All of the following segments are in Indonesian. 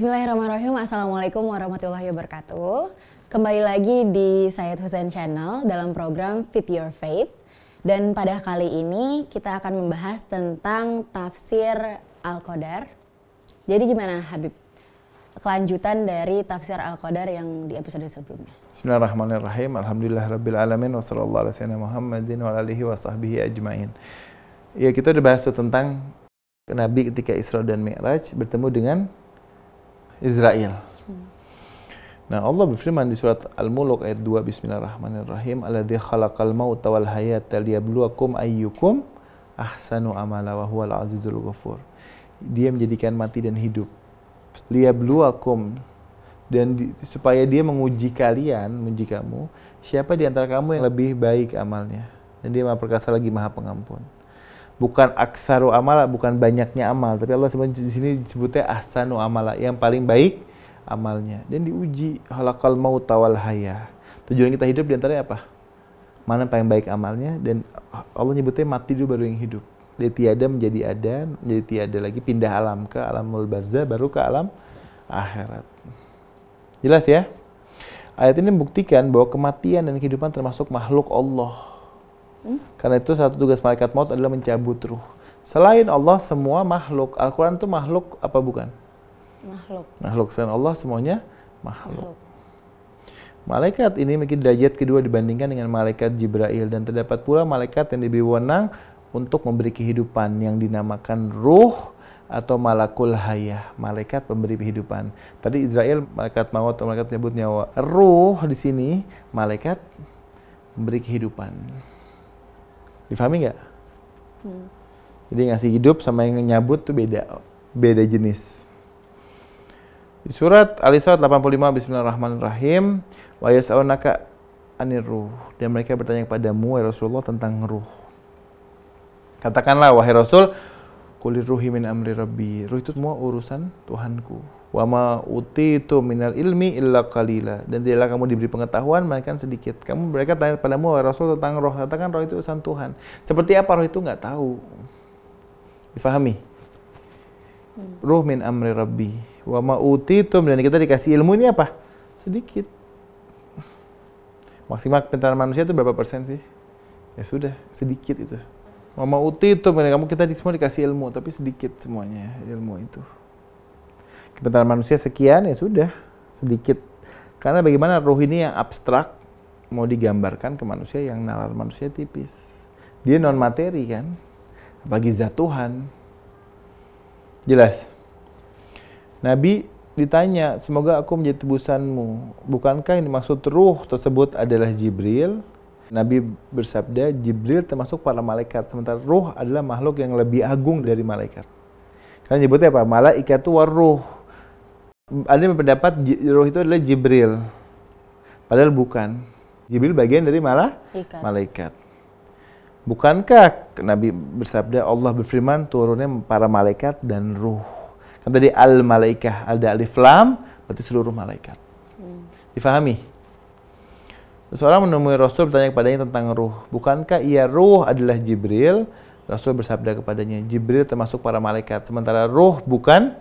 Bismillahirrahmanirrahim. Assalamualaikum warahmatullahi wabarakatuh. Kembali lagi di Syed Hussein Channel dalam program Fit Your Faith. Dan pada kali ini kita akan membahas tentang tafsir Al-Qadar. Jadi gimana Habib? Kelanjutan dari tafsir Al-Qadar yang di episode sebelumnya. Bismillahirrahmanirrahim. Alhamdulillah rabbil alamin wa sallallahu alaihi wasallam Muhammadin wa alihi wa ajmain. Ya, kita udah bahas tentang Nabi ketika Isra dan Mi'raj bertemu dengan Israel. Nah, Allah berfirman di surat Al-Mulk ayat 2 Bismillahirrahmanirrahim, "Alladzi khalaqal mauta wal hayata liyabluwakum ayyukum ahsanu amala wa huwal azizul ghafur." Dia menjadikan mati dan hidup. Liyabluwakum dan di, supaya dia menguji kalian, menguji kamu, siapa di antara kamu yang lebih baik amalnya. Dan dia Maha Perkasa lagi Maha Pengampun. Bukan aksaru amala, bukan banyaknya amal, tapi Allah di sini disebutnya ahsanu amala, yang paling baik amalnya dan diuji halakal maut wal haya. Tujuan kita hidup di antaranya apa? Mana paling baik amalnya dan Allah nyebutnya mati dulu baru yang hidup. Dia tiada menjadi ada, menjadi tiada lagi pindah alam ke alamul barzah baru ke alam akhirat. Jelas ya? Ayat ini membuktikan bahwa kematian dan kehidupan termasuk makhluk Allah. Hmm? Karena itu satu tugas malaikat maut adalah mencabut ruh. Selain Allah semua makhluk. Al-Quran itu makhluk apa bukan? Makhluk. Makhluk selain Allah semuanya makhluk. makhluk. Malaikat ini memiliki derajat kedua dibandingkan dengan malaikat Jibril dan terdapat pula malaikat yang diberi wewenang untuk memberi kehidupan yang dinamakan ruh atau malakul hayah, malaikat pemberi kehidupan. Tadi Israel malaikat maut atau malaikat menyebut nyawa. Ruh di sini malaikat memberi kehidupan. Difahami nggak? Hmm. Jadi ngasih hidup sama yang nyabut tuh beda, beda jenis. Di surat Al-Isra 85 Bismillahirrahmanirrahim wa yas'alunaka anir ruh dan mereka bertanya kepadamu wahai Rasulullah tentang ruh. Katakanlah wahai Rasul kulir ruhi min amri rabbi. Ruh itu semua urusan Tuhanku. Wa ma utitu minal ilmi illa qalila. Dan tidaklah kamu diberi pengetahuan melainkan sedikit. Kamu mereka tanya wahai Rasul tentang roh. Katakan roh itu urusan Tuhan. Seperti apa roh itu nggak tahu. Difahami? Hmm. Ruh min amri rabbi Wa ma'utitum dan kita dikasih ilmu ini apa? Sedikit. Maksimal kepintaran manusia itu berapa persen sih? Ya sudah, sedikit itu. Wa ma'utitum dan kamu kita semua dikasih ilmu, tapi sedikit semuanya ilmu itu. Kepintaran manusia sekian ya sudah, sedikit. Karena bagaimana ruh ini yang abstrak mau digambarkan ke manusia yang nalar manusia tipis. Dia non materi kan, bagi zat Tuhan. Jelas? Nabi ditanya, semoga aku menjadi tebusanmu. Bukankah yang dimaksud ruh tersebut adalah Jibril? Nabi bersabda, Jibril termasuk para malaikat, sementara ruh adalah makhluk yang lebih agung dari malaikat. Karena nyebutnya apa? Malaikat itu waruh. Ada yang berpendapat ruh itu adalah Jibril. Padahal bukan. Jibril bagian dari malah malaikat. Bukankah Nabi bersabda Allah berfirman turunnya para malaikat dan ruh. Kan tadi al malaikah ada alif lam berarti seluruh malaikat. Hmm. Difahami? Seseorang menemui Rasul bertanya kepadanya tentang ruh. Bukankah ia ruh adalah Jibril? Rasul bersabda kepadanya, Jibril termasuk para malaikat. Sementara ruh bukan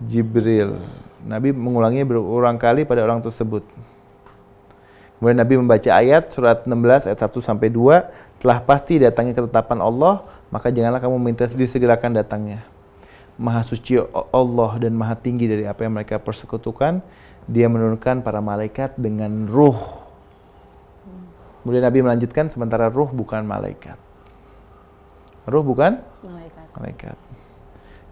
Jibril. Nabi mengulangi berulang kali pada orang tersebut. Kemudian Nabi membaca ayat surat 16 ayat 1 sampai 2, telah pasti datangnya ketetapan Allah, maka janganlah kamu minta disegerakan datangnya maha suci Allah dan maha tinggi dari apa yang mereka persekutukan, dia menurunkan para malaikat dengan ruh. Kemudian Nabi melanjutkan sementara ruh bukan malaikat. Ruh bukan malaikat. malaikat.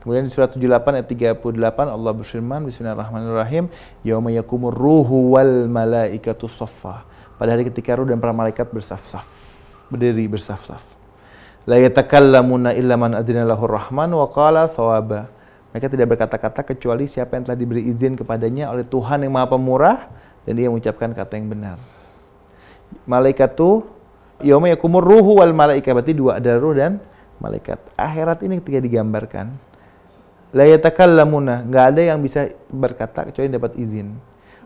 Kemudian di surat 78 ayat 38 Allah berfirman Bismillahirrahmanirrahim Yauma yakumur ruhu wal malaikatu saffa Pada hari ketika ruh dan para malaikat bersaf-saf Berdiri bersaf-saf La yatakallamuna illa man adzina lahu rahman wa qala sawaba. Mereka tidak berkata-kata kecuali siapa yang telah diberi izin kepadanya oleh Tuhan yang Maha Pemurah dan dia mengucapkan kata yang benar. Malaikat itu yauma yakumur ruhu wal malaikat berarti dua ada ruh dan malaikat. Akhirat ini ketika digambarkan la yatakallamuna nggak ada yang bisa berkata kecuali dapat izin.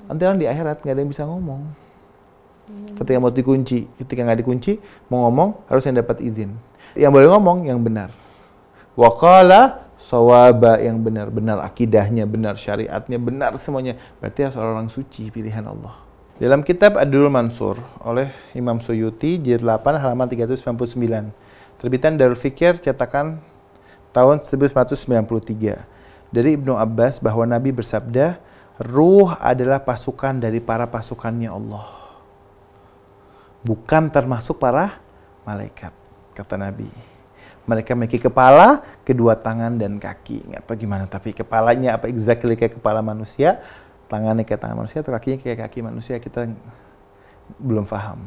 Nanti orang di akhirat nggak ada yang bisa ngomong. Ketika mau dikunci, ketika nggak dikunci, mau ngomong harus yang dapat izin yang boleh ngomong yang benar. Wakala sawaba yang benar, benar akidahnya, benar syariatnya, benar semuanya. Berarti harus orang suci pilihan Allah. Dalam kitab Ad-Durul Mansur oleh Imam Suyuti jilid 8 halaman 399. Terbitan Darul Fikir cetakan tahun 1993. Dari Ibnu Abbas bahwa Nabi bersabda, "Ruh adalah pasukan dari para pasukannya Allah." Bukan termasuk para malaikat, kata Nabi. Mereka memiliki kepala, kedua tangan dan kaki. Nggak tahu gimana, tapi kepalanya apa exactly kayak kepala manusia, tangannya kayak tangan manusia, atau kakinya kayak kaki manusia, kita belum paham.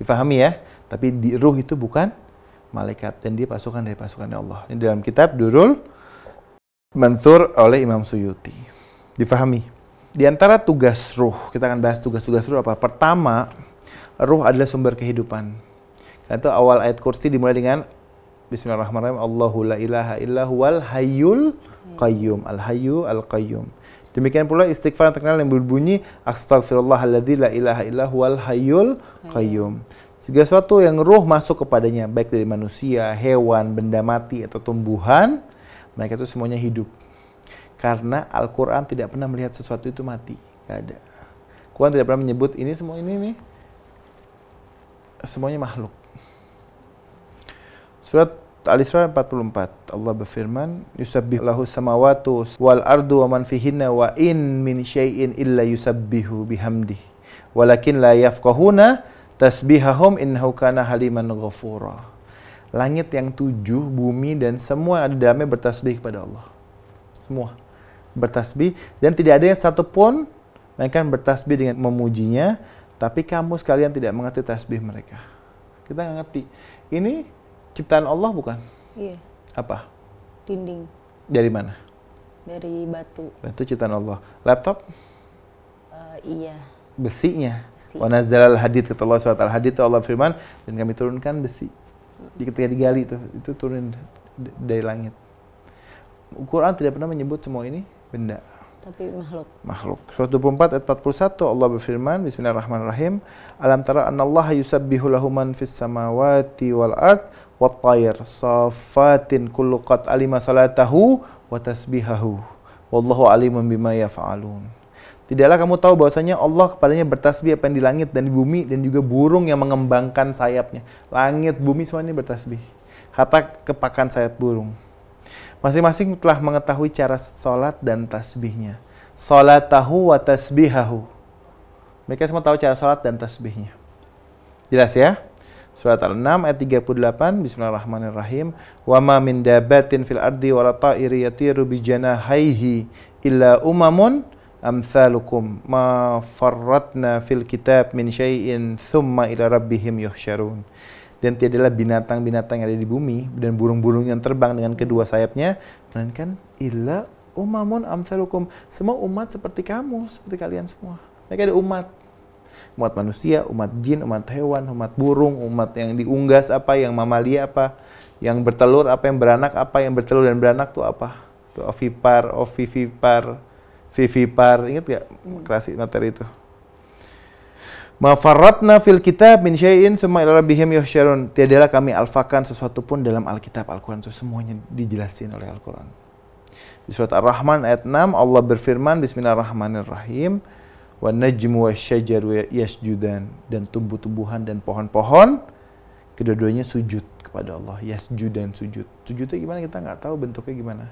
Difahami ya, tapi di ruh itu bukan malaikat dan dia pasukan dari pasukannya Allah. Ini dalam kitab Durul Mansur oleh Imam Suyuti. Difahami. Di antara tugas ruh, kita akan bahas tugas-tugas ruh apa? Pertama, ruh adalah sumber kehidupan. Karena itu awal ayat kursi dimulai dengan Bismillahirrahmanirrahim. Allahu la ilaha illa huwal hayyul qayyum. Al hayyu al qayyum. Demikian pula istighfar yang terkenal yang berbunyi Astaghfirullahaladzim la ilaha illa huwal hayyul qayyum. Segala sesuatu yang ruh masuk kepadanya, baik dari manusia, hewan, benda mati, atau tumbuhan, mereka itu semuanya hidup. Karena Al-Quran tidak pernah melihat sesuatu itu mati. Gak ada. Quran tidak pernah menyebut ini semua ini nih. Semuanya makhluk. Surat Al-Isra 44. Allah berfirman, "Yusabbih lahu samawatu wal ardu wa man fihinna wa in min syai'in illa yusabbihu bihamdi. Walakin la yafqahuna tasbihahum innahu kana haliman ghafura." Langit yang tujuh, bumi dan semua yang ada dalamnya bertasbih kepada Allah. Semua bertasbih dan tidak ada yang satupun mereka bertasbih dengan memujinya, tapi kamu sekalian tidak mengerti tasbih mereka. Kita nggak ngerti. Ini ciptaan Allah bukan? Iya. Apa? Dinding Dari mana? dari batu. Itu ciptaan Allah. Laptop? Eh, iya. Besinya. Besi. Wa nazzalal hadid kata Allah surat Al-Hadid Allah firman dan kami turunkan besi. Jadi ketika digali itu itu turun dari langit. Quran tidak pernah menyebut semua ini benda Tapi makhluk. makhluk. Surat 24 ayat 41 Allah berfirman Bismillahirrahmanirrahim Alam tara annallaha yusabbihu lahu man fis samawati wal ard wat tayr safatin kullu qad alima salatahu wa tasbihahu wallahu alimun bima yaf'alun. Tidaklah kamu tahu bahwasanya Allah kepadanya bertasbih apa yang di langit dan di bumi dan juga burung yang mengembangkan sayapnya. Langit, bumi semua ini bertasbih. Hatta kepakan sayap burung. Masing-masing telah mengetahui cara sholat dan tasbihnya. Sholatahu wa tasbihahu. Mereka semua tahu cara sholat dan tasbihnya. Jelas ya? Surat Al-6 ayat 38 Bismillahirrahmanirrahim Wa ma min dabatin fil ardi wa la ta'iri yatiru bi janahaihi illa umamun amsalukum ma farratna fil kitab min syai'in thumma ila rabbihim yuhsyarun dan tiadalah binatang-binatang yang ada di bumi dan burung-burung yang terbang dengan kedua sayapnya melainkan illa umamun amsalukum. Semua umat seperti kamu seperti kalian semua. Mereka ada umat. Umat manusia, umat jin, umat hewan, umat burung, umat yang diunggas apa, yang mamalia apa, yang bertelur apa, yang beranak apa, yang bertelur dan beranak tuh apa? Tuh ovipar, ovivipar, vivipar, ingat gak klasik materi itu? Ma farratna fil kitab min syai'in tsumma ila rabbihim yuhsyarun. Tiadalah kami alfakan sesuatu pun dalam Alkitab Al-Qur'an. Itu semuanya dijelasin oleh Al-Qur'an. Di surat Ar-Rahman ayat 6 Allah berfirman Bismillahirrahmanirrahim. Wa najmu wasyajaru yasjudan. Dan tumbuh-tumbuhan dan pohon-pohon kedua-duanya sujud kepada Allah. Yasjudan sujud. Sujudnya gimana kita nggak tahu bentuknya gimana.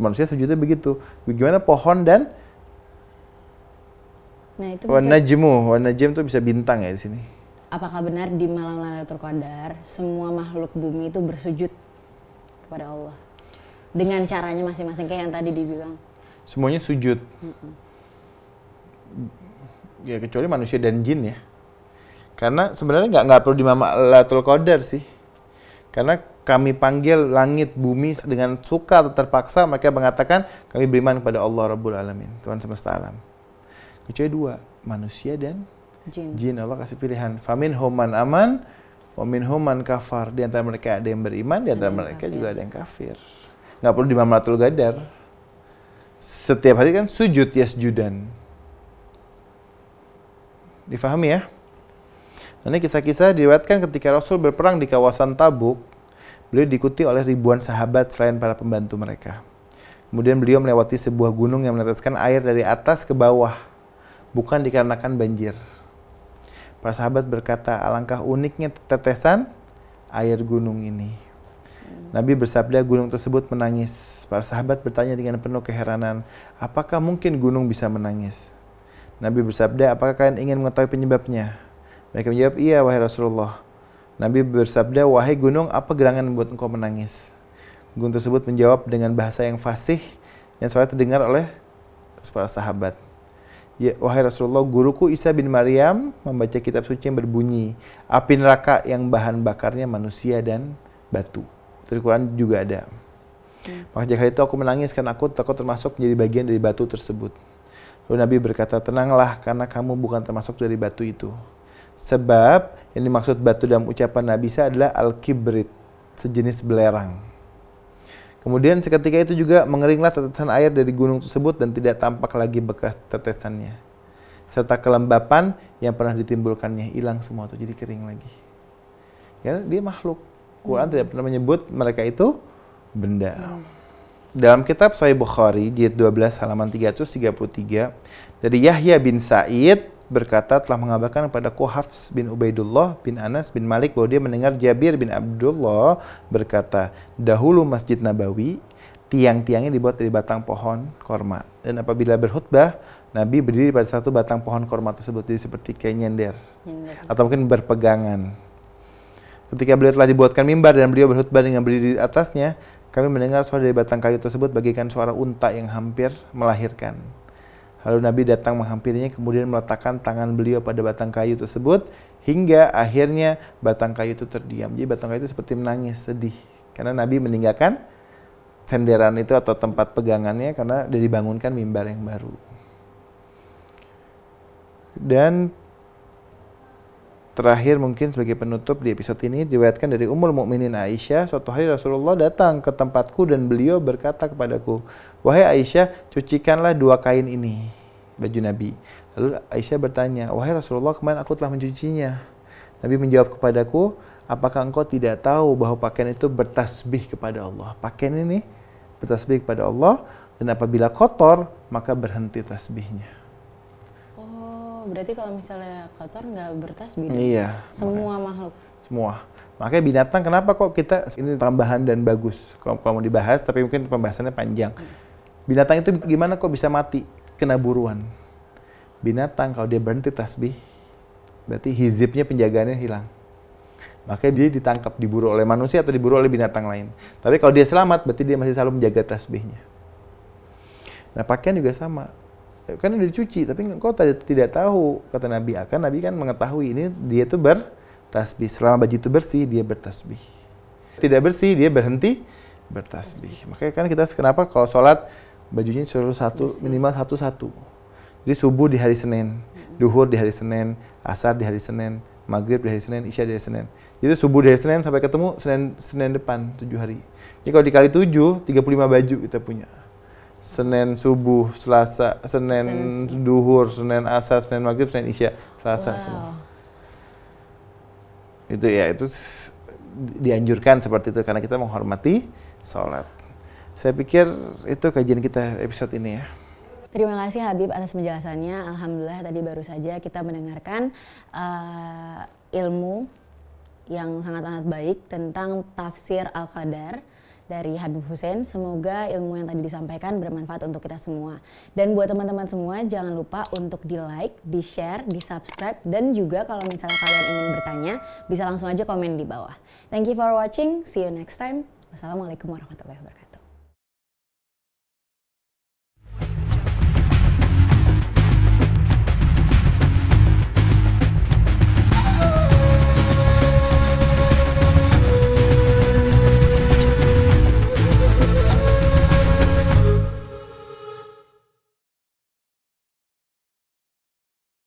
Manusia sujudnya begitu. Bagaimana pohon dan Nah, itu wa bisa, najmu wa najm itu bisa bintang ya di sini. Apakah benar di malam Lailatul Qadar semua makhluk bumi itu bersujud kepada Allah? Dengan caranya masing-masing kayak yang tadi dibilang. semuanya sujud. Ya kecuali manusia dan jin ya. Karena sebenarnya nggak nggak perlu di Lailatul Qadar sih. Karena kami panggil langit bumi dengan suka atau terpaksa mereka mengatakan kami beriman kepada Allah Rabbul Alamin Tuhan semesta alam kecuali dua manusia dan Jin. jin Allah kasih pilihan famin homan aman wamin homan kafar di antara mereka ada yang beriman di antara mereka kafir. juga ada yang kafir nggak perlu di Lailatul Qadar setiap hari kan sujud yasjudan difahami ya Ini kisah-kisah diriwayatkan ketika Rasul berperang di kawasan Tabuk. Beliau diikuti oleh ribuan sahabat selain para pembantu mereka. Kemudian beliau melewati sebuah gunung yang meneteskan air dari atas ke bawah, bukan dikarenakan banjir. Para sahabat berkata, alangkah uniknya tetesan air gunung ini. Nabi bersabda gunung tersebut menangis. Para sahabat bertanya dengan penuh keheranan, apakah mungkin gunung bisa menangis? Nabi bersabda, apakah kalian ingin mengetahui penyebabnya? Mereka menjawab, iya wahai Rasulullah. Nabi bersabda, wahai gunung, apa gerangan membuat engkau menangis? Gunung tersebut menjawab dengan bahasa yang fasih yang soalnya terdengar oleh para sahabat. Ya, wahai Rasulullah, guruku Isa bin Maryam membaca kitab suci yang berbunyi, api neraka yang bahan bakarnya manusia dan batu. Dari Quran juga ada. Hmm. Maka jika itu aku menangis karena aku takut termasuk menjadi bagian dari batu tersebut. Lalu Nabi berkata, tenanglah karena kamu bukan termasuk dari batu itu. Sebab yang dimaksud batu dalam ucapan Nabi Isa adalah al-kibrit, sejenis belerang. Kemudian seketika itu juga mengeringlah tetesan air dari gunung tersebut dan tidak tampak lagi bekas tetesannya. Serta kelembapan yang pernah ditimbulkannya hilang semua itu jadi kering lagi. Ya, dia makhluk. Quran hmm. tidak pernah menyebut mereka itu benda. Hmm. Dalam kitab Sahih Bukhari jilid 12 halaman 333 dari Yahya bin Sa'id berkata telah mengabarkan kepada Hafs bin Ubaidullah bin Anas bin Malik bahwa dia mendengar Jabir bin Abdullah berkata, dahulu Masjid Nabawi tiang-tiangnya dibuat dari batang pohon korma. Dan apabila berkhutbah, Nabi berdiri pada satu batang pohon korma tersebut, jadi seperti kayak nyender. nyender. Atau mungkin berpegangan. Ketika beliau telah dibuatkan mimbar dan beliau berkhutbah dengan berdiri di atasnya, kami mendengar suara dari batang kayu tersebut bagikan suara unta yang hampir melahirkan. Lalu Nabi datang menghampirinya kemudian meletakkan tangan beliau pada batang kayu tersebut hingga akhirnya batang kayu itu terdiam. Jadi batang kayu itu seperti menangis, sedih. Karena Nabi meninggalkan senderan itu atau tempat pegangannya karena sudah dibangunkan mimbar yang baru. Dan terakhir mungkin sebagai penutup di episode ini diriwayatkan dari Ummul Mukminin Aisyah suatu hari Rasulullah datang ke tempatku dan beliau berkata kepadaku wahai Aisyah cucikanlah dua kain ini baju Nabi lalu Aisyah bertanya wahai Rasulullah kemarin aku telah mencucinya Nabi menjawab kepadaku apakah engkau tidak tahu bahwa pakaian itu bertasbih kepada Allah pakaian ini bertasbih kepada Allah dan apabila kotor maka berhenti tasbihnya berarti kalau misalnya kotor nggak bertasbih Iya. Semua makanya. makhluk. Semua. Makanya binatang kenapa kok kita ini tambahan dan bagus kalau, kalau mau dibahas tapi mungkin pembahasannya panjang. Binatang itu gimana kok bisa mati kena buruan? Binatang kalau dia berhenti tasbih berarti hizibnya penjagaannya hilang. Makanya dia ditangkap, diburu oleh manusia atau diburu oleh binatang lain. Tapi kalau dia selamat, berarti dia masih selalu menjaga tasbihnya. Nah pakaian juga sama kan udah dicuci tapi engkau tidak tahu kata Nabi akan Nabi kan mengetahui ini dia itu bertasbih selama baju itu bersih dia bertasbih tidak bersih dia berhenti bertasbih makanya kan kita kenapa kalau sholat bajunya suruh satu minimal satu satu jadi subuh di hari Senin duhur di hari Senin asar di hari Senin maghrib di hari Senin isya di hari Senin jadi subuh di hari Senin sampai ketemu Senin Senin depan tujuh hari jadi kalau dikali tujuh 35 baju kita punya Senin subuh, Selasa, Senin, Senin duhur, Senin asar, Senin maghrib, Senin isya, Selasa wow. semua. Itu ya itu dianjurkan seperti itu karena kita menghormati sholat. Saya pikir itu kajian kita episode ini ya. Terima kasih Habib atas penjelasannya. Alhamdulillah tadi baru saja kita mendengarkan uh, ilmu yang sangat-sangat baik tentang tafsir Al-Qadar dari Habib Hussein. Semoga ilmu yang tadi disampaikan bermanfaat untuk kita semua. Dan buat teman-teman semua, jangan lupa untuk di like, di share, di subscribe, dan juga kalau misalnya kalian ingin bertanya, bisa langsung aja komen di bawah. Thank you for watching. See you next time. Wassalamualaikum warahmatullahi wabarakatuh.